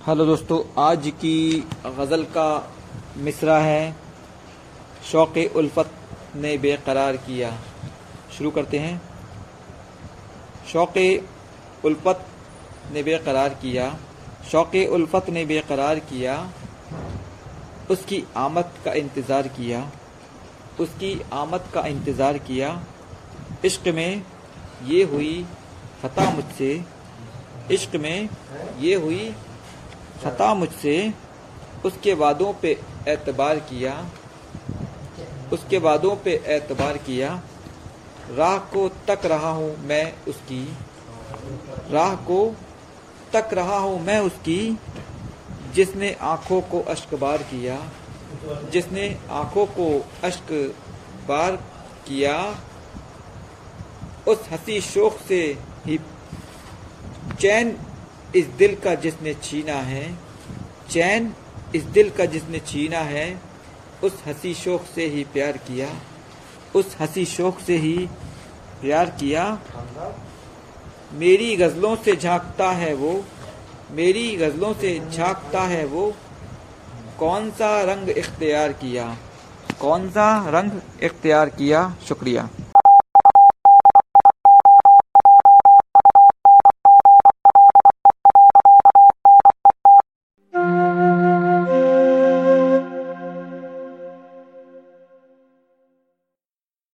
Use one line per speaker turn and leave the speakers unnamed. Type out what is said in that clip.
Hello दोस्तों, आज की गज़ल का मिसरा है। शौक़ उल्फत ने बेकरार किया। शुरू करते हैं। शौक़ उल्फत ने बेकरार किया। शौक़ उल्फत ने बेकरार किया। उसकी आमद का इंतज़ार किया। उसकी आमद का इंतज़ार किया। इश्क में ये हुई ख़ता मुझसे। इश्क में ये हुई ख़ता मुझसे, उसके वादों पे एतबार किया, उसके वादों पे एतबार किया, राह को तक रहा हूँ मैं उसकी, राह को तक रहा हूँ मैं उसकी, जिसने आँखों को अश्क बार किया, जिसने आँखों को अश्क बार किया, उस हँसी शोक से ही चैन इस दिल का जिसने छीना है, चैन इस दिल का जिसने छीना है, उस हँसी शोक से ही प्यार किया, उस हँसी शोक से ही प्यार किया। मेरी गज़लों से झांकता है वो, मेरी गज़लों से झांकता है वो। कौन सा रंग इख्तियार किया? कौन सा रंग इख्तियार किया? शुक्रिया।